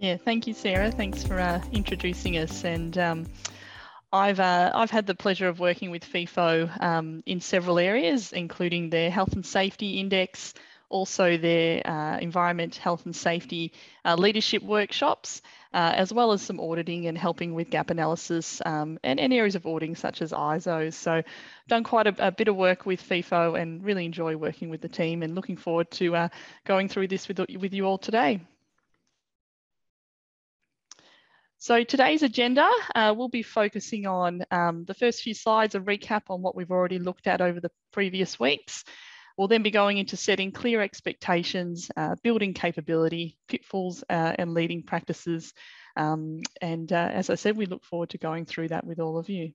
Yeah, thank you, Sarah. Thanks for uh, introducing us. And um, I've uh, I've had the pleasure of working with FEFO um, in several areas, including their health and safety index, also their uh, environment, health and safety uh, leadership workshops, uh, as well as some auditing and helping with gap analysis um, and, and, areas of auditing such as ISO. So done quite a, a, bit of work with FEFO and really enjoy working with the team and looking forward to uh, going through this with, with you all today. So today's agenda, uh, we'll be focusing on um, the first few slides, a recap on what we've already looked at over the previous weeks. We'll then be going into setting clear expectations, uh, building capability, pitfalls uh, and leading practices. Um, and uh, as I said, we look forward to going through that with all of you.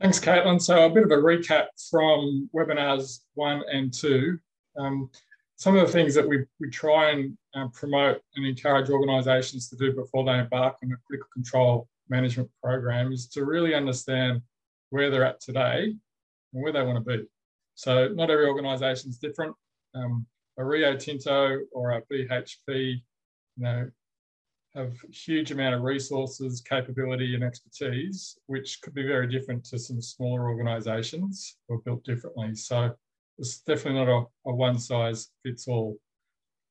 Thanks, Caitlin. So a bit of a recap from webinars one and two. Um, some of the things that we, we try and uh, promote and encourage organisations to do before they embark on a critical control management program is to really understand where they're at today and where they want to be. So not every organisation is different. Um, a Rio Tinto or a BHP, you know, have huge amount of resources, capability, and expertise, which could be very different to some smaller organisations are built differently. So it's definitely not a, a one size fits all.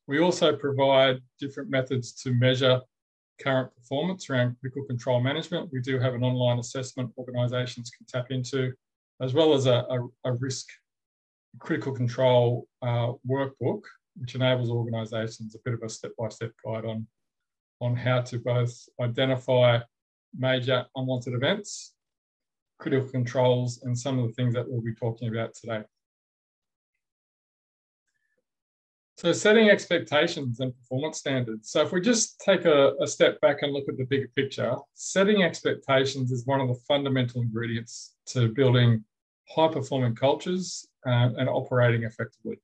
We also provide different methods to measure current performance around critical control management. We do have an online assessment organisations can tap into, as well as a, a, a risk critical control uh, workbook, which enables organisations a bit of a step-by-step guide on, on how to both identify major unwanted events, critical controls, and some of the things that we'll be talking about today. So setting expectations and performance standards. So if we just take a, a, step back and look at the bigger picture, setting expectations is one of the fundamental ingredients to building high performing cultures uh, and operating effectively.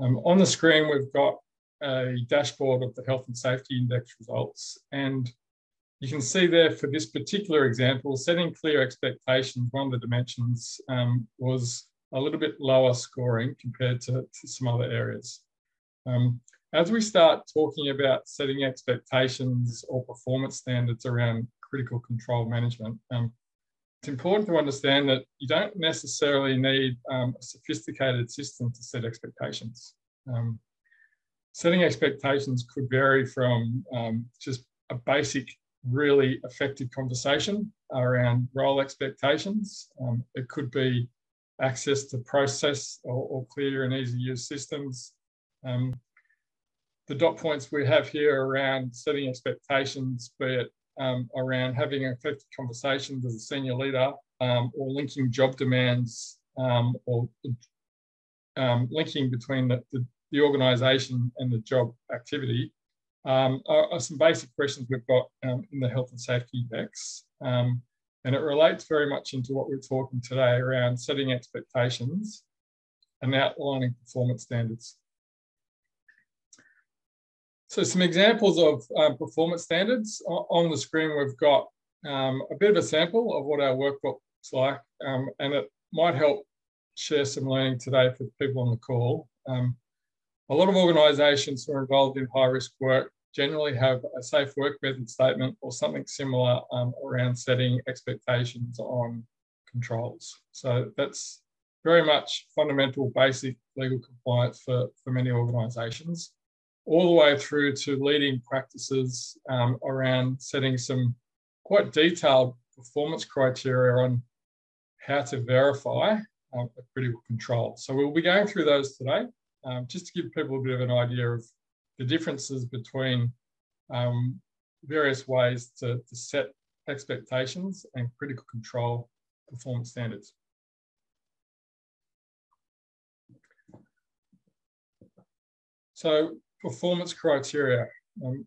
Um, on the screen, we've got a dashboard of the health and safety index results. And you can see there for this particular example, setting clear expectations, one of the dimensions um, was a little bit lower scoring compared to, to some other areas. Um, as we start talking about setting expectations or performance standards around critical control management, um, it's important to understand that you don't necessarily need um, a sophisticated system to set expectations. Um, setting expectations could vary from um, just a basic, really effective conversation around role expectations. Um, it could be access to process or, or clear and easy use systems. Um, the dot points we have here around setting expectations, be it um, around having effective conversations as a senior leader um, or linking job demands um, or um, linking between the, the, the, organisation and the job activity um, are, are, some basic questions we've got um, in the health and safety index. and it relates very much into what we're talking today around setting expectations and outlining performance standards. So some examples of um, performance standards. On the screen, we've got um, a bit of a sample of what our workbook looks like, um, and it might help share some learning today for the people on the call. Um, a lot of organisations who are involved in high risk work generally have a safe work method statement or something similar um, around setting expectations on controls. So that's very much fundamental basic legal compliance for, for many organisations all the way through to leading practices um, around setting some quite detailed performance criteria on how to verify um, a critical control. So we'll be going through those today, um, just to give people a bit of an idea of the differences between um, various ways to, to set expectations and critical control performance standards. So performance criteria. Um,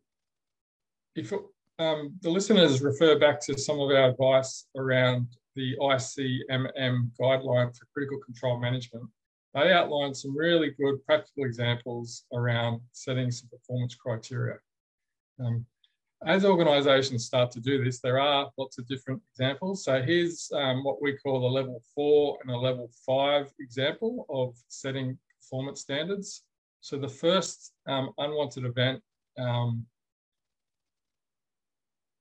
if um, the listeners refer back to some of our advice around the ICMM guideline for critical control management, they outline some really good practical examples around setting some performance criteria. Um, as organisations start to do this, there are lots of different examples. So here's um, what we call a level four and a level five example of setting performance standards. So the first um, unwanted event um,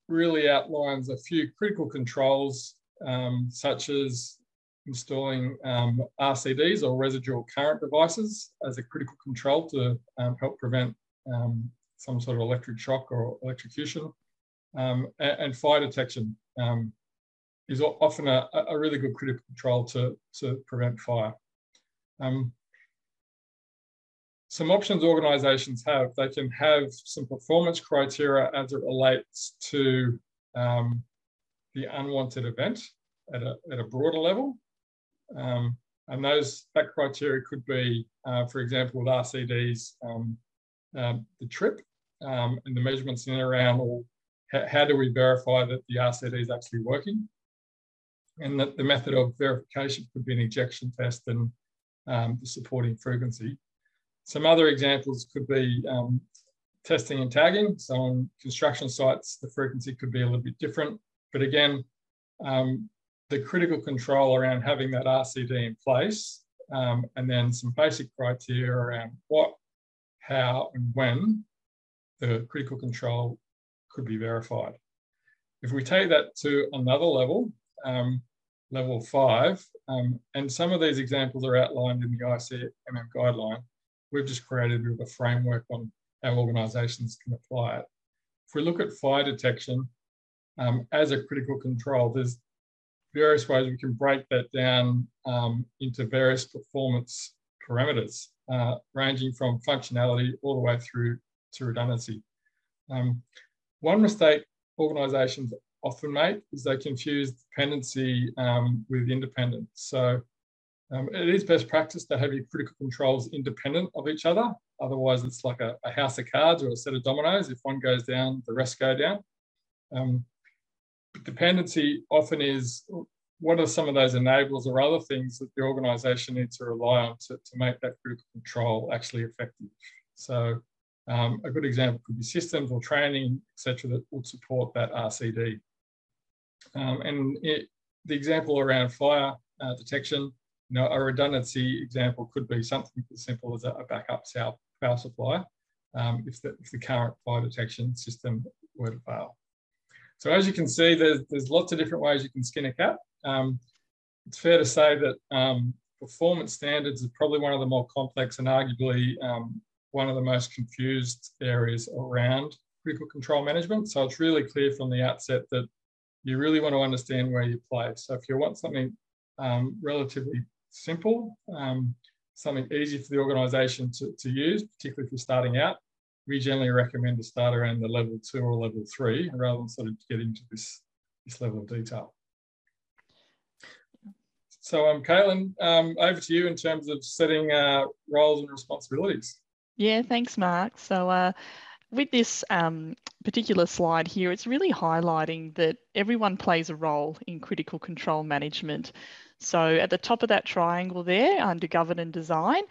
really outlines a few critical controls, um, such as installing um, RCDs or residual current devices as a critical control to um, help prevent um, some sort of electric shock or electrocution, and, and, fire detection is often a, a, really good critical control to, to prevent fire. Um, some options organizations have, they can have some performance criteria as it relates to um, the unwanted event at a, at a broader level. Um, and those that criteria could be, uh, for example, with RCDs, um, um, the trip um, and the measurements in and around, or how do we verify that the RCD is actually working? And that the method of verification could be an ejection test and um, the supporting frequency. Some other examples could be um, testing and tagging. So on construction sites, the frequency could be a little bit different. But again, um, the critical control around having that RCD in place, um, and then some basic criteria around what, how, and when the critical control could be verified. If we take that to another level, um, level five, um, and some of these examples are outlined in the ICMM guideline, we've just created a bit of a framework on how organisations can apply it. If we look at fire detection um, as a critical control, there's various ways we can break that down um, into various performance parameters, uh, ranging from functionality all the way through to redundancy. Um, one mistake organisations often make is they confuse dependency um, with independence. So um, it is best practice to have your critical controls independent of each other. Otherwise, it's like a, a, house of cards or a set of dominoes. If one goes down, the rest go down. Um, dependency often is what are some of those enablers or other things that the organisation needs to rely on to, to make that critical control actually effective. So um, a good example could be systems or training, etc., that would support that RCD. Um, and it, the example around fire uh, detection, you know, a redundancy example could be something as simple as a, backup power supply um, if, the, if the current fire detection system were to fail. So as you can see, there's, there's lots of different ways you can skin a cat. Um, it's fair to say that um, performance standards are probably one of the more complex and arguably um, one of the most confused areas around critical control management. So it's really clear from the outset that you really want to understand where you play. So if you want something um, relatively simple, um, something easy for the organisation to, to use, particularly if you're starting out, we generally recommend to start around the level two or level three rather than sort of get into this, this level of detail. So, um, Caitlin, um, over to you in terms of setting uh, roles and responsibilities. Yeah, thanks, Mark. So, uh, with this um, particular slide here, it's really highlighting that everyone plays a role in critical control management. So at the top of that triangle there under govern and design,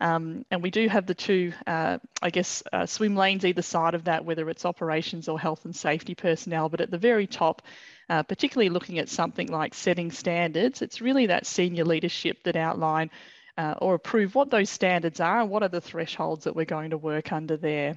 um, and we do have the two, uh, I guess, uh, swim lanes either side of that, whether it's operations or health and safety personnel. But at the very top, uh, particularly looking at something like setting standards, it's really that senior leadership that outline uh, or approve what those standards are and what are the thresholds that we're going to work under there.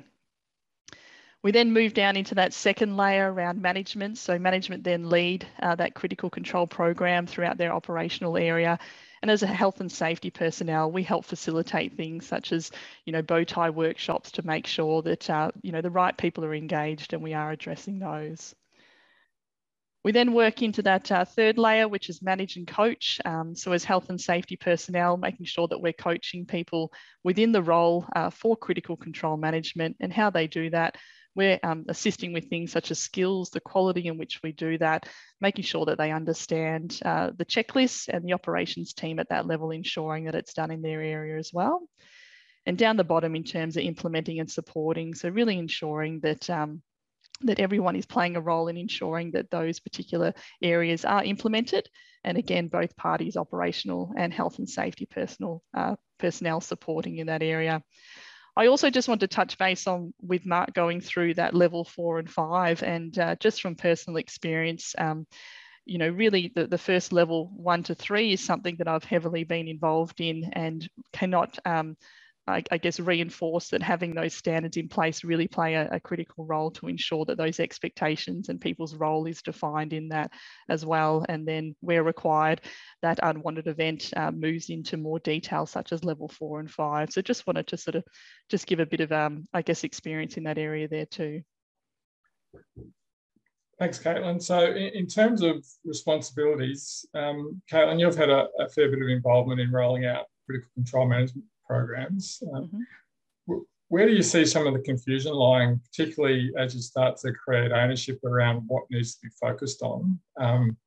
We then move down into that second layer around management. So management then lead uh, that critical control program throughout their operational area. And as a health and safety personnel, we help facilitate things such as, you know, bow tie workshops to make sure that, uh, you know, the right people are engaged and we are addressing those. We then work into that uh, third layer, which is manage and coach. Um, so as health and safety personnel, making sure that we're coaching people within the role uh, for critical control management and how they do that. We're um, assisting with things such as skills, the quality in which we do that, making sure that they understand uh, the checklists and the operations team at that level, ensuring that it's done in their area as well. And down the bottom in terms of implementing and supporting, so really ensuring that um, that everyone is playing a role in ensuring that those particular areas are implemented. And again, both parties, operational and health and safety personnel, uh, personnel supporting in that area. I also just want to touch base on with Mark going through that level four and five, and uh, just from personal experience, um, you know, really the, the first level one to three is something that I've heavily been involved in and cannot um, I, I, guess, reinforce that having those standards in place really play a, a, critical role to ensure that those expectations and people's role is defined in that as well. And then, where required, that unwanted event uh, moves into more detail, such as level four and five. So, just wanted to sort of just give a bit of, um, I guess, experience in that area there too. Thanks, Caitlin. So, in, terms of responsibilities, um, Caitlin, you've had a, a fair bit of involvement in rolling out critical control management programs. Um, mm-hmm. Where do you see some of the confusion lying, particularly as you start to create ownership around what needs to be focused on, um,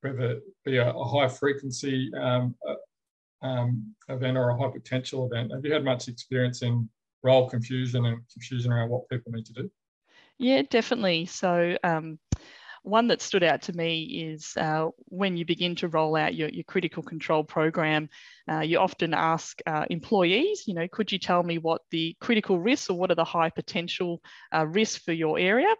whether it be a, a high frequency um, uh, um, event or a high potential event? Have you had much experience in role confusion and confusion around what people need to do? Yeah, definitely. So, um, one that stood out to me is uh, when you begin to roll out your, your critical control program, uh, you often ask uh, employees, you know, could you tell me what the critical risks or what are the high potential uh, risks for your area?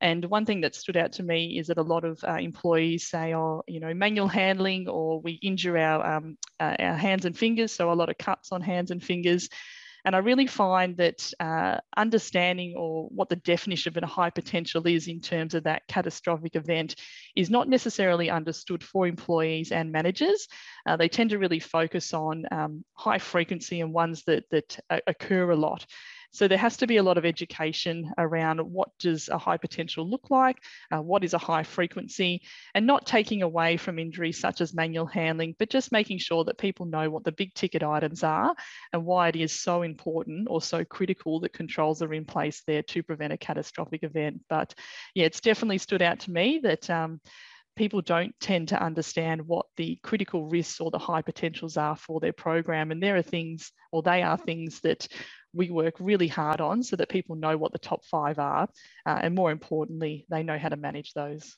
And one thing that stood out to me is that a lot of uh, employees say, oh, you know, manual handling or we injure our, um, uh, our hands and fingers, so a lot of cuts on hands and fingers. And I really find that uh, understanding or what the definition of a high potential is in terms of that catastrophic event is not necessarily understood for employees and managers. Uh, they tend to really focus on um, high frequency and ones that, that uh, occur a lot. So there has to be a lot of education around what does a high potential look like, uh, what is a high frequency, and not taking away from injuries such as manual handling, but just making sure that people know what the big ticket items are and why it is so important or so critical that controls are in place there to prevent a catastrophic event. But yeah, it's definitely stood out to me that um, people don't tend to understand what the critical risks or the high potentials are for their program. And there are things, or they are things that we work really hard on so that people know what the top five are. Uh, and more importantly, they know how to manage those.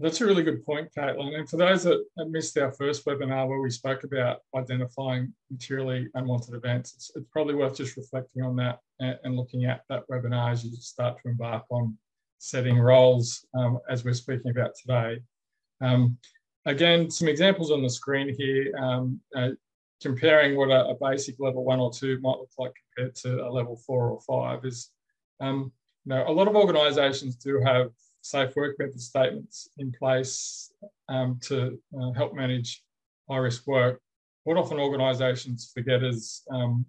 That's a really good point, Caitlin. And for those that missed our first webinar where we spoke about identifying materially unwanted events, it's, it's probably worth just reflecting on that and, and, looking at that webinar as you start to embark on setting roles um, as we're speaking about today. Um, again, some examples on the screen here. Um, uh, comparing what a, a, basic level one or two might look like compared to a level four or five is, um, you know, a lot of organisations do have safe work method statements in place um, to uh, help manage high risk work. What often organisations forget is um,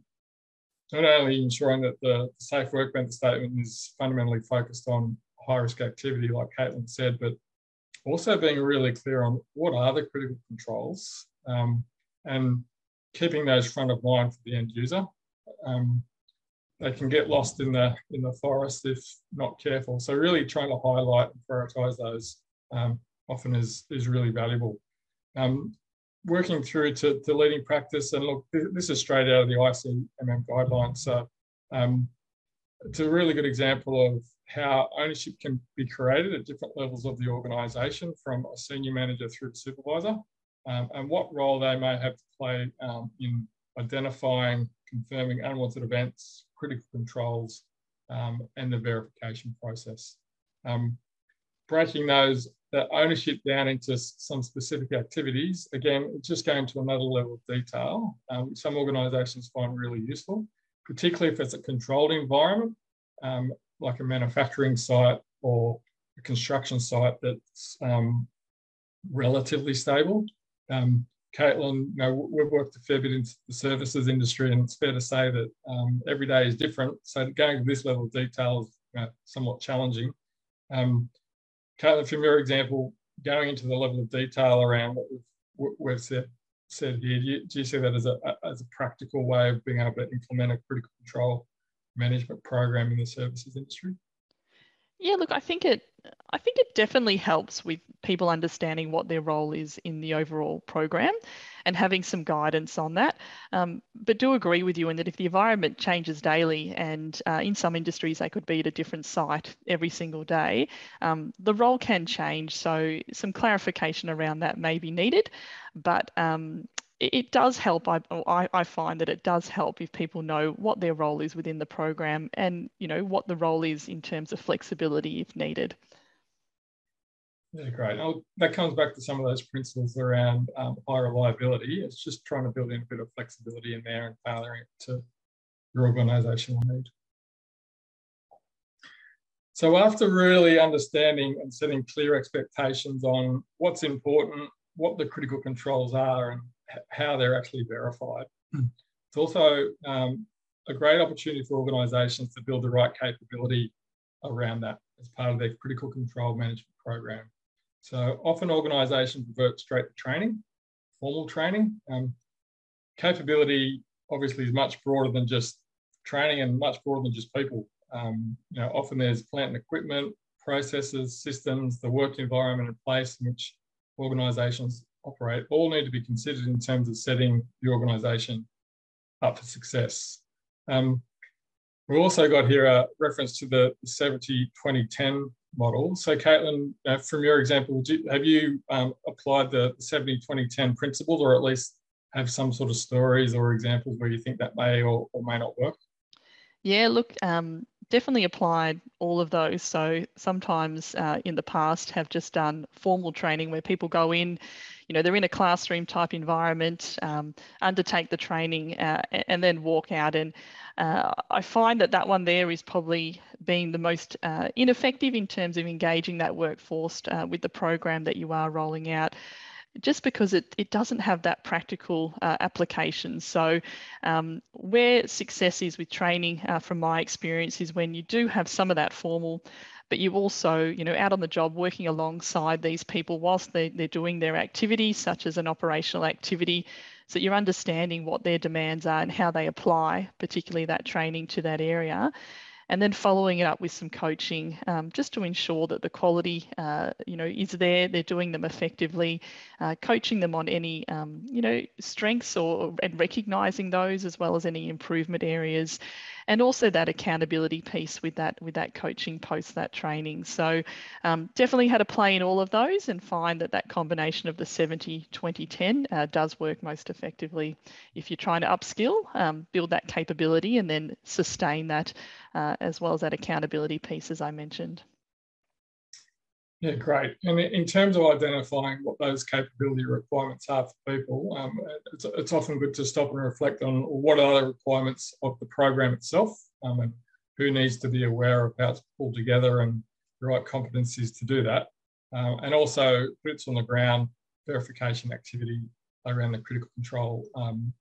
not only ensuring that the safe work method statement is fundamentally focused on high risk activity, like Caitlin said, but also being really clear on what are the critical controls um, and keeping those front of mind for the end user. Um, they can get lost in the in the forest if not careful. So really trying to highlight and prioritise those um, often is is really valuable. Um, working through to, to leading practice and look, this is straight out of the ICMM guidelines. So um, it's a really good example of how ownership can be created at different levels of the organisation, from a senior manager through to supervisor um, and what role they may have to play um, in identifying, confirming unwanted events, critical controls, um, and the verification process. Um, breaking those the ownership down into some specific activities, again, just going to another level of detail, um, some organisations find really useful, particularly if it's a controlled environment, um, like a manufacturing site or a construction site that's relatively stable. Um, Caitlin, you know, we've worked a fair bit into the services industry, and it's fair to say that um, every day is different. So going to this level of detail is somewhat challenging. Um, Caitlin, from your example, going into the level of detail around what we've, we've said, said here, do you, do you see that as a, as a practical way of being able to implement a critical control management program in the services industry? Yeah, look, I think it I think it definitely helps with people understanding what their role is in the overall program and having some guidance on that. Um, but do agree with you in that if the environment changes daily and uh, in some industries they could be at a different site every single day, um, the role can change. So some clarification around that may be needed. But um, it does help. I, I find that it does help if people know what their role is within the program and you know what the role is in terms of flexibility if needed. Yeah, great. Oh, that comes back to some of those principles around um, high reliability. It's just trying to build in a bit of flexibility in there and tailoring it to your organisational need. So after really understanding and setting clear expectations on what's important, what the critical controls are and how they're actually verified, it's also um, a great opportunity for organisations to build the right capability around that as part of their critical control management program. So often organisations revert straight to training, formal training. Um, capability obviously is much broader than just training and much broader than just people. Um, you know, often there's plant and equipment, processes, systems, the work environment in place in which organisations operate all need to be considered in terms of setting the organisation up for success. Um, we've also got here a reference to the 70-20-10 model. So Caitlin, uh, from your example, you, have you um, applied the 70-20-10 principles or at least have some sort of stories or examples where you think that may or, or may not work? Yeah, look, um, definitely applied all of those. So sometimes uh, in the past have just done formal training where people go in, you know, they're in a classroom type environment, um, undertake the training, uh, and then walk out. And uh, I find that that one there is probably being the most uh, ineffective in terms of engaging that workforce uh, with the program that you are rolling out just because it, it doesn't have that practical uh, application. So um, where success is with training, uh, from my experience, is when you do have some of that formal, but you also, you know, out on the job working alongside these people whilst they, they're doing their activity, such as an operational activity, so you're understanding what their demands are and how they apply, particularly that training to that area and then following it up with some coaching um, just to ensure that the quality uh, you know is there they're doing them effectively uh, coaching them on any um, you know strengths or and recognizing those as well as any improvement areas and also that accountability piece with that with that coaching post that training. So um, definitely had a play in all of those and find that that combination of the 70 20 10 uh, does work most effectively. If you're trying to upskill um, build that capability and then sustain that uh, as well as that accountability piece as i mentioned yeah, great. And in terms of identifying what those capability requirements are for people, um, it's, it's, often good to stop and reflect on what are the requirements of the program itself um, and who needs to be aware of how it's pulled together and the right competencies to do that. Um, and also boots on the ground verification activity around the critical control um,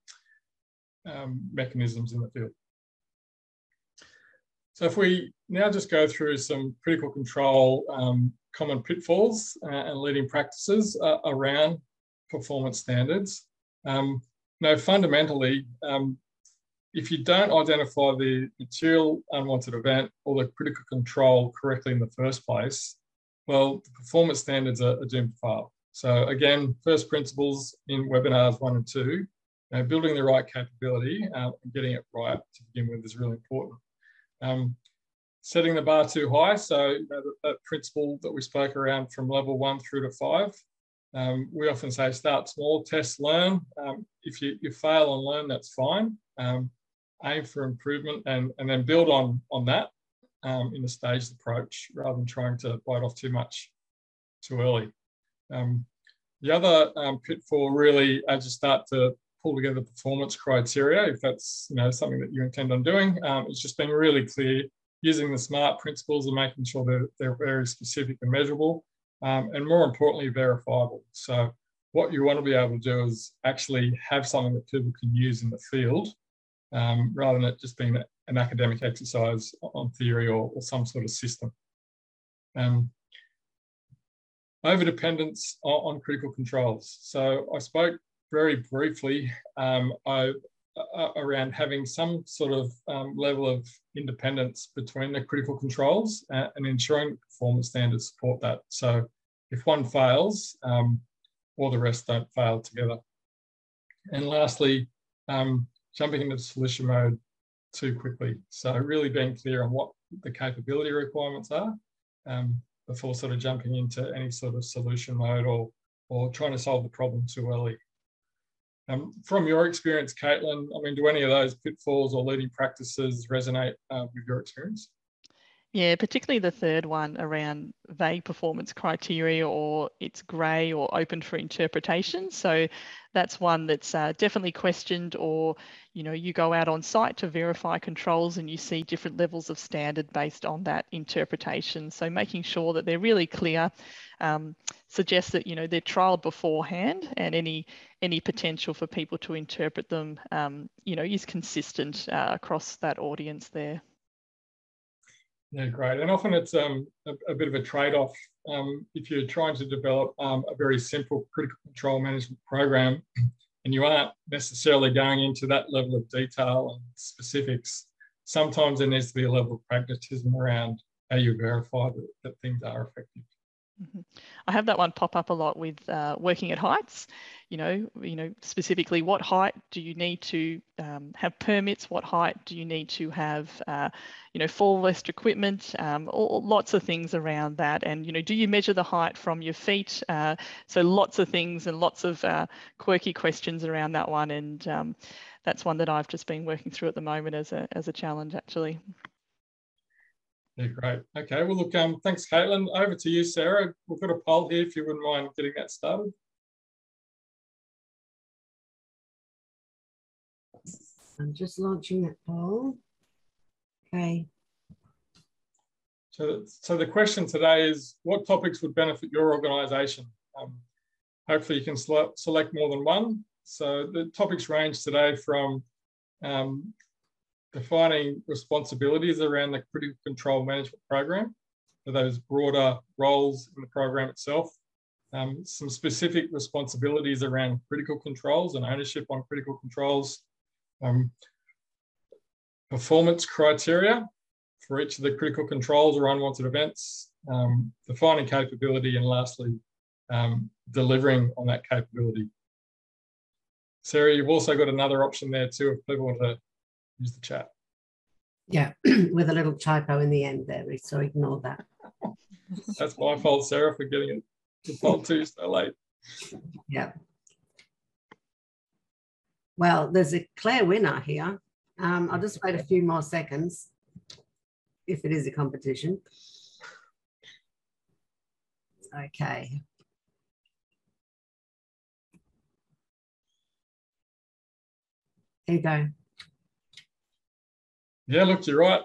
um, mechanisms in the field. So if we now just go through some critical control um, common pitfalls uh, and leading practices uh, around performance standards. Um, fundamentally, um, if you don't identify the material unwanted event or the critical control correctly in the first place, well, the performance standards are, are doomed to fail. So again, first principles in webinars one and two, you know, building the right capability uh, and getting it right to begin with is really important. Um, setting the bar too high. So you know, that, that, principle that we spoke around from level one through to five, um, we often say start small, test, learn. Um, if you, you fail and learn, that's fine. Um, aim for improvement and, and then build on, on that um, in a staged approach rather than trying to bite off too much too early. Um, the other um, pitfall really as you start to pull together performance criteria, if that's you know something that you intend on doing, it's just being really clear using the SMART principles and making sure that they're very specific and measurable, um, and more importantly, verifiable. So what you want to be able to do is actually have something that people can use in the field, um, rather than it just being an academic exercise on theory or, or some sort of system. Um, over dependence on, on, critical controls. So I spoke very briefly. Um, I uh, around having some sort of um, level of independence between the critical controls and, and ensuring performance standards support that. So if one fails, um, all the rest don't fail together. And lastly, um, jumping into solution mode too quickly. So really being clear on what the capability requirements are um, before sort of jumping into any sort of solution mode or, or trying to solve the problem too early. Um, from your experience, Caitlin, I mean, do any of those pitfalls or leading practices resonate uh, with your experience? Yeah, particularly the third one around vague performance criteria or it's grey or open for interpretation. So that's one that's uh, definitely questioned or, you know, you go out on site to verify controls and you see different levels of standard based on that interpretation. So making sure that they're really clear um, suggests that, you know, they're trialed beforehand and any any potential for people to interpret them, um, you know, is consistent uh, across that audience there. Yeah, great. And often it's um, a, a, bit of a trade-off. Um, if you're trying to develop um, a very simple critical control management program and you aren't necessarily going into that level of detail and specifics, sometimes there needs to be a level of pragmatism around how you verify that, that things are effective. Mm-hmm. I have that one pop up a lot with uh, working at heights. You know, you know specifically what height do you need to um, have permits? What height do you need to have? Uh, you know, fall vest equipment. Um, all, lots of things around that. And you know, do you measure the height from your feet? Uh, so lots of things and lots of uh, quirky questions around that one. And um, that's one that I've just been working through at the moment as a as a challenge actually. Yeah, great. Okay, well, look, um, thanks, Caitlin. Over to you, Sarah. We've got a poll here if you wouldn't mind getting that started. I'm just launching that poll. Okay. So, so the question today is, what topics would benefit your organisation? Um, hopefully you can select more than one. So the topics range today from um, defining responsibilities around the critical control management program for those broader roles in the program itself. Um, some specific responsibilities around critical controls and ownership on critical controls. Um, performance criteria for each of the critical controls or unwanted events. Um, defining capability and lastly, um, delivering on that capability. Sarah, you've also got another option there too if people want to use the chat. Yeah, with a little typo in the end there, so ignore that. That's my fault, Sarah, for getting it to two so late. Yeah. Well, there's a clear winner here. Um, I'll just wait a few more seconds if it is a competition. Okay. There you go. Yeah, look, you're right.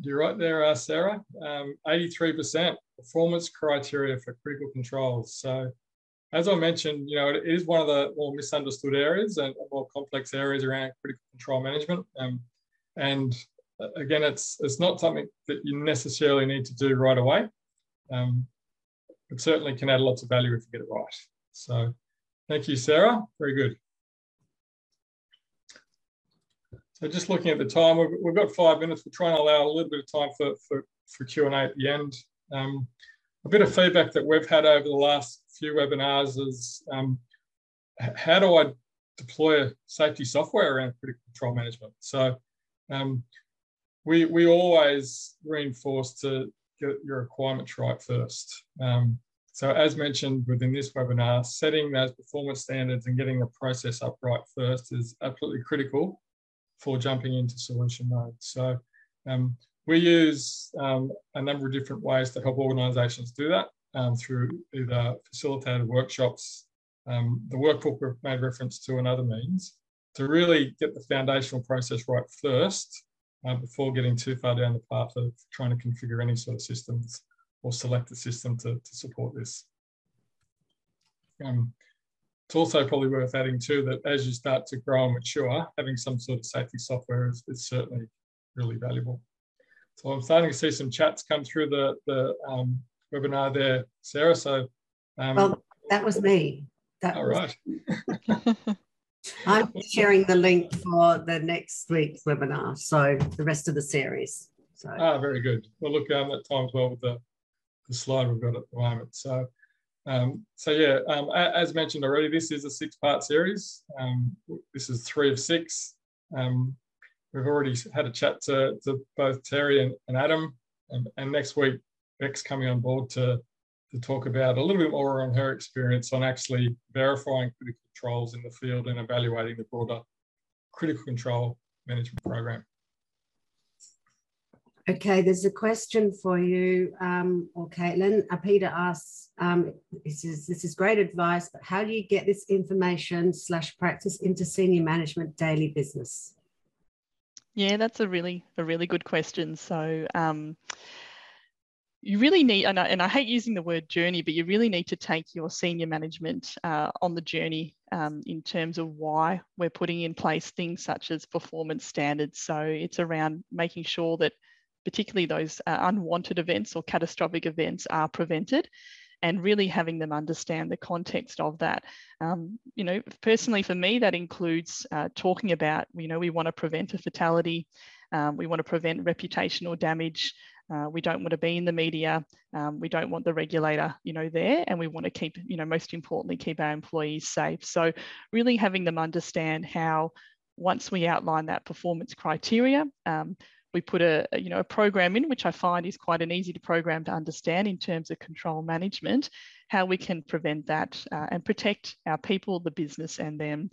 You're right there, uh, Sarah. Um, 83% performance criteria for critical controls. So, as I mentioned, you know, it is one of the more misunderstood areas and more complex areas around critical control management. Um, and uh, again, it's it's not something that you necessarily need to do right away. Um, but certainly can add lots of value if you get it right. So, thank you, Sarah. Very good. So just looking at the time, we've, we've got five minutes. We'll try and allow a little bit of time for, for, for Q&A at the end. Um, a bit of feedback that we've had over the last few webinars is um, how do I deploy safety software around critical control management? So um, we, we always reinforce to get your requirements right first. Um, so as mentioned within this webinar, setting those performance standards and getting the process up right first is absolutely critical for jumping into solution mode. So um, we use um, a number of different ways to help organisations do that um, through either facilitated workshops, um, the workbook we've made reference to and other means to really get the foundational process right first uh, before getting too far down the path of trying to configure any sort of systems or select a system to, to support this. Um, it's also probably worth adding too that as you start to grow and mature, having some sort of safety software is, is certainly really valuable. So I'm starting to see some chats come through the, the um, webinar there, Sarah. So um, well, that was me. That all right. I'm sharing the link for the next week's webinar, so the rest of the series. So ah, very good. Well, look, um, that times well with the, the slide we've got at the moment. So um, so yeah, um, as mentioned already, this is a six-part series. Um, this is three of six. Um, we've already had a chat to, to both Terry and, and Adam, and, and, next week Beck's coming on board to to talk about a little bit more on her experience on actually verifying critical controls in the field and evaluating the broader critical control management program. Okay, there's a question for you, um, or Caitlin. Uh, Peter asks, um, this, is, this is great advice, but how do you get this information slash practice into senior management daily business? Yeah, that's a really a really good question. So um, you really need, and I, and I, hate using the word journey, but you really need to take your senior management uh, on the journey um, in terms of why we're putting in place things such as performance standards. So it's around making sure that particularly those uh, unwanted events or catastrophic events are prevented and really having them understand the context of that. Um, you know, personally for me, that includes uh, talking about, you know, we want to prevent a fatality, um, we want to prevent reputational damage, uh, we don't want to be in the media, um, we don't want the regulator, you know, there, and we want to keep, you know, most importantly, keep our employees safe. So really having them understand how once we outline that performance criteria, um, we put a, you know, a program in, which I find is quite an easy to program to understand in terms of control management, how we can prevent that uh, and protect our people, the business and them.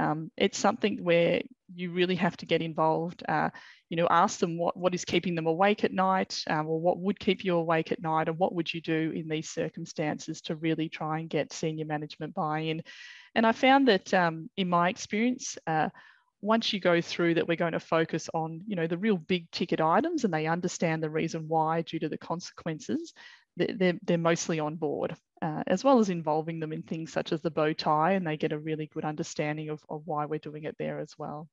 Um, it's something where you really have to get involved. Uh, you know, ask them what, what is keeping them awake at night um, or what would keep you awake at night and what would you do in these circumstances to really try and get senior management buy-in. And I found that um, in my experience, uh, once you go through that we're going to focus on you know the real big ticket items and they understand the reason why due to the consequences they're, they're mostly on board uh, as well as involving them in things such as the bow tie and they get a really good understanding of, of why we're doing it there as well.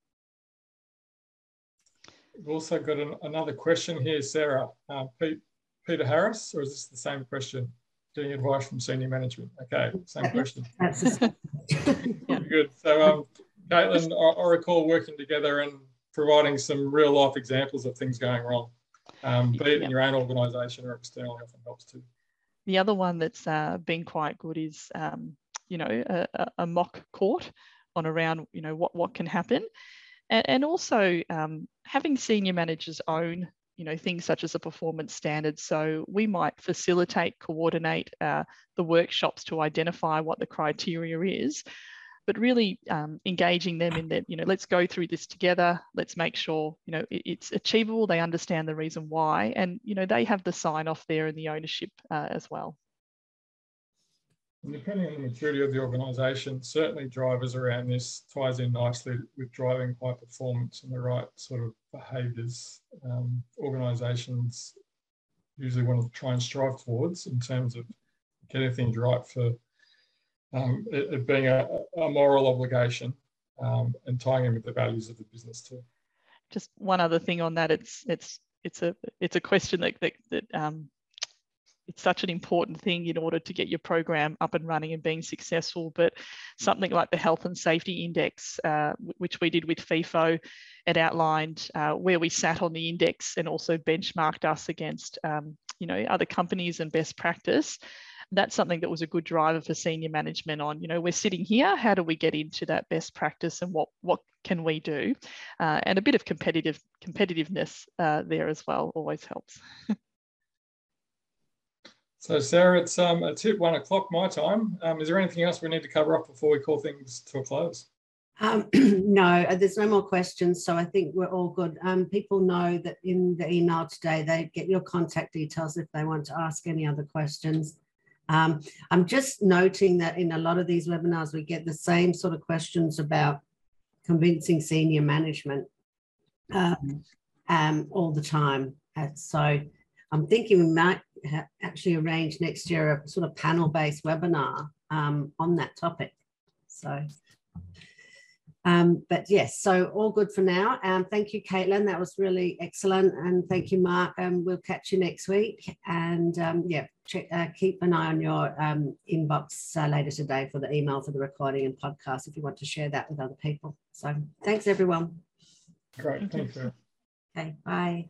We've also got an, another question here sarah. Uh, Pete, peter harris or is this the same question? Getting advice from senior management. Okay same question. yeah. good. So um, Caitlin, I, recall working together and providing some real life examples of things going wrong, um, be it in your own organisation or externally, often helps too. The other one that's uh, been quite good is, um, you know, a, a, mock court on around, you know, what, what can happen. And, and also um, having senior managers own you know things such as a performance standard so we might facilitate coordinate uh, the workshops to identify what the criteria is but really um, engaging them in that, you know, let's go through this together. Let's make sure, you know, it, it's achievable. They understand the reason why, and you know, they have the sign off there and the ownership uh, as well. And depending on the maturity of the organisation, certainly drivers around this ties in nicely with driving high performance and the right sort of behaviours. Um, organisations usually want to try and strive towards in terms of getting things right for um, it, it, being a, a moral obligation um, and tying in with the values of the business too. Just one other thing on that, it's it's it's a it's a question that that, that um, it's such an important thing in order to get your program up and running and being successful. But something like the health and safety index, uh, which we did with FEFO, it outlined uh, where we sat on the index and also benchmarked us against um, you know other companies and best practice that's something that was a good driver for senior management on, you know, we're sitting here, how do we get into that best practice and what, what can we do? Uh, and a bit of competitive competitiveness uh, there as well always helps. so Sarah, it's, um, it's hit one o'clock my time. Um, is there anything else we need to cover up before we call things to a close? Um, no, uh, there's no more questions. So I think we're all good. Um, people know that in the email today, they get your contact details if they want to ask any other questions. Um, I'm just noting that in a lot of these webinars, we get the same sort of questions about convincing senior management um, um, all the time. And so I'm thinking we might actually arrange next year a sort of panel-based webinar um, on that topic. So um, but yes, so all good for now. Um, thank you, Caitlin. That was really excellent. And thank you, Mark. Um, we'll catch you next week. And um, yeah, check, uh, keep an eye on your um, inbox uh, later today for the email for the recording and podcast if you want to share that with other people. So thanks, everyone. Great. Thank you. Okay, bye.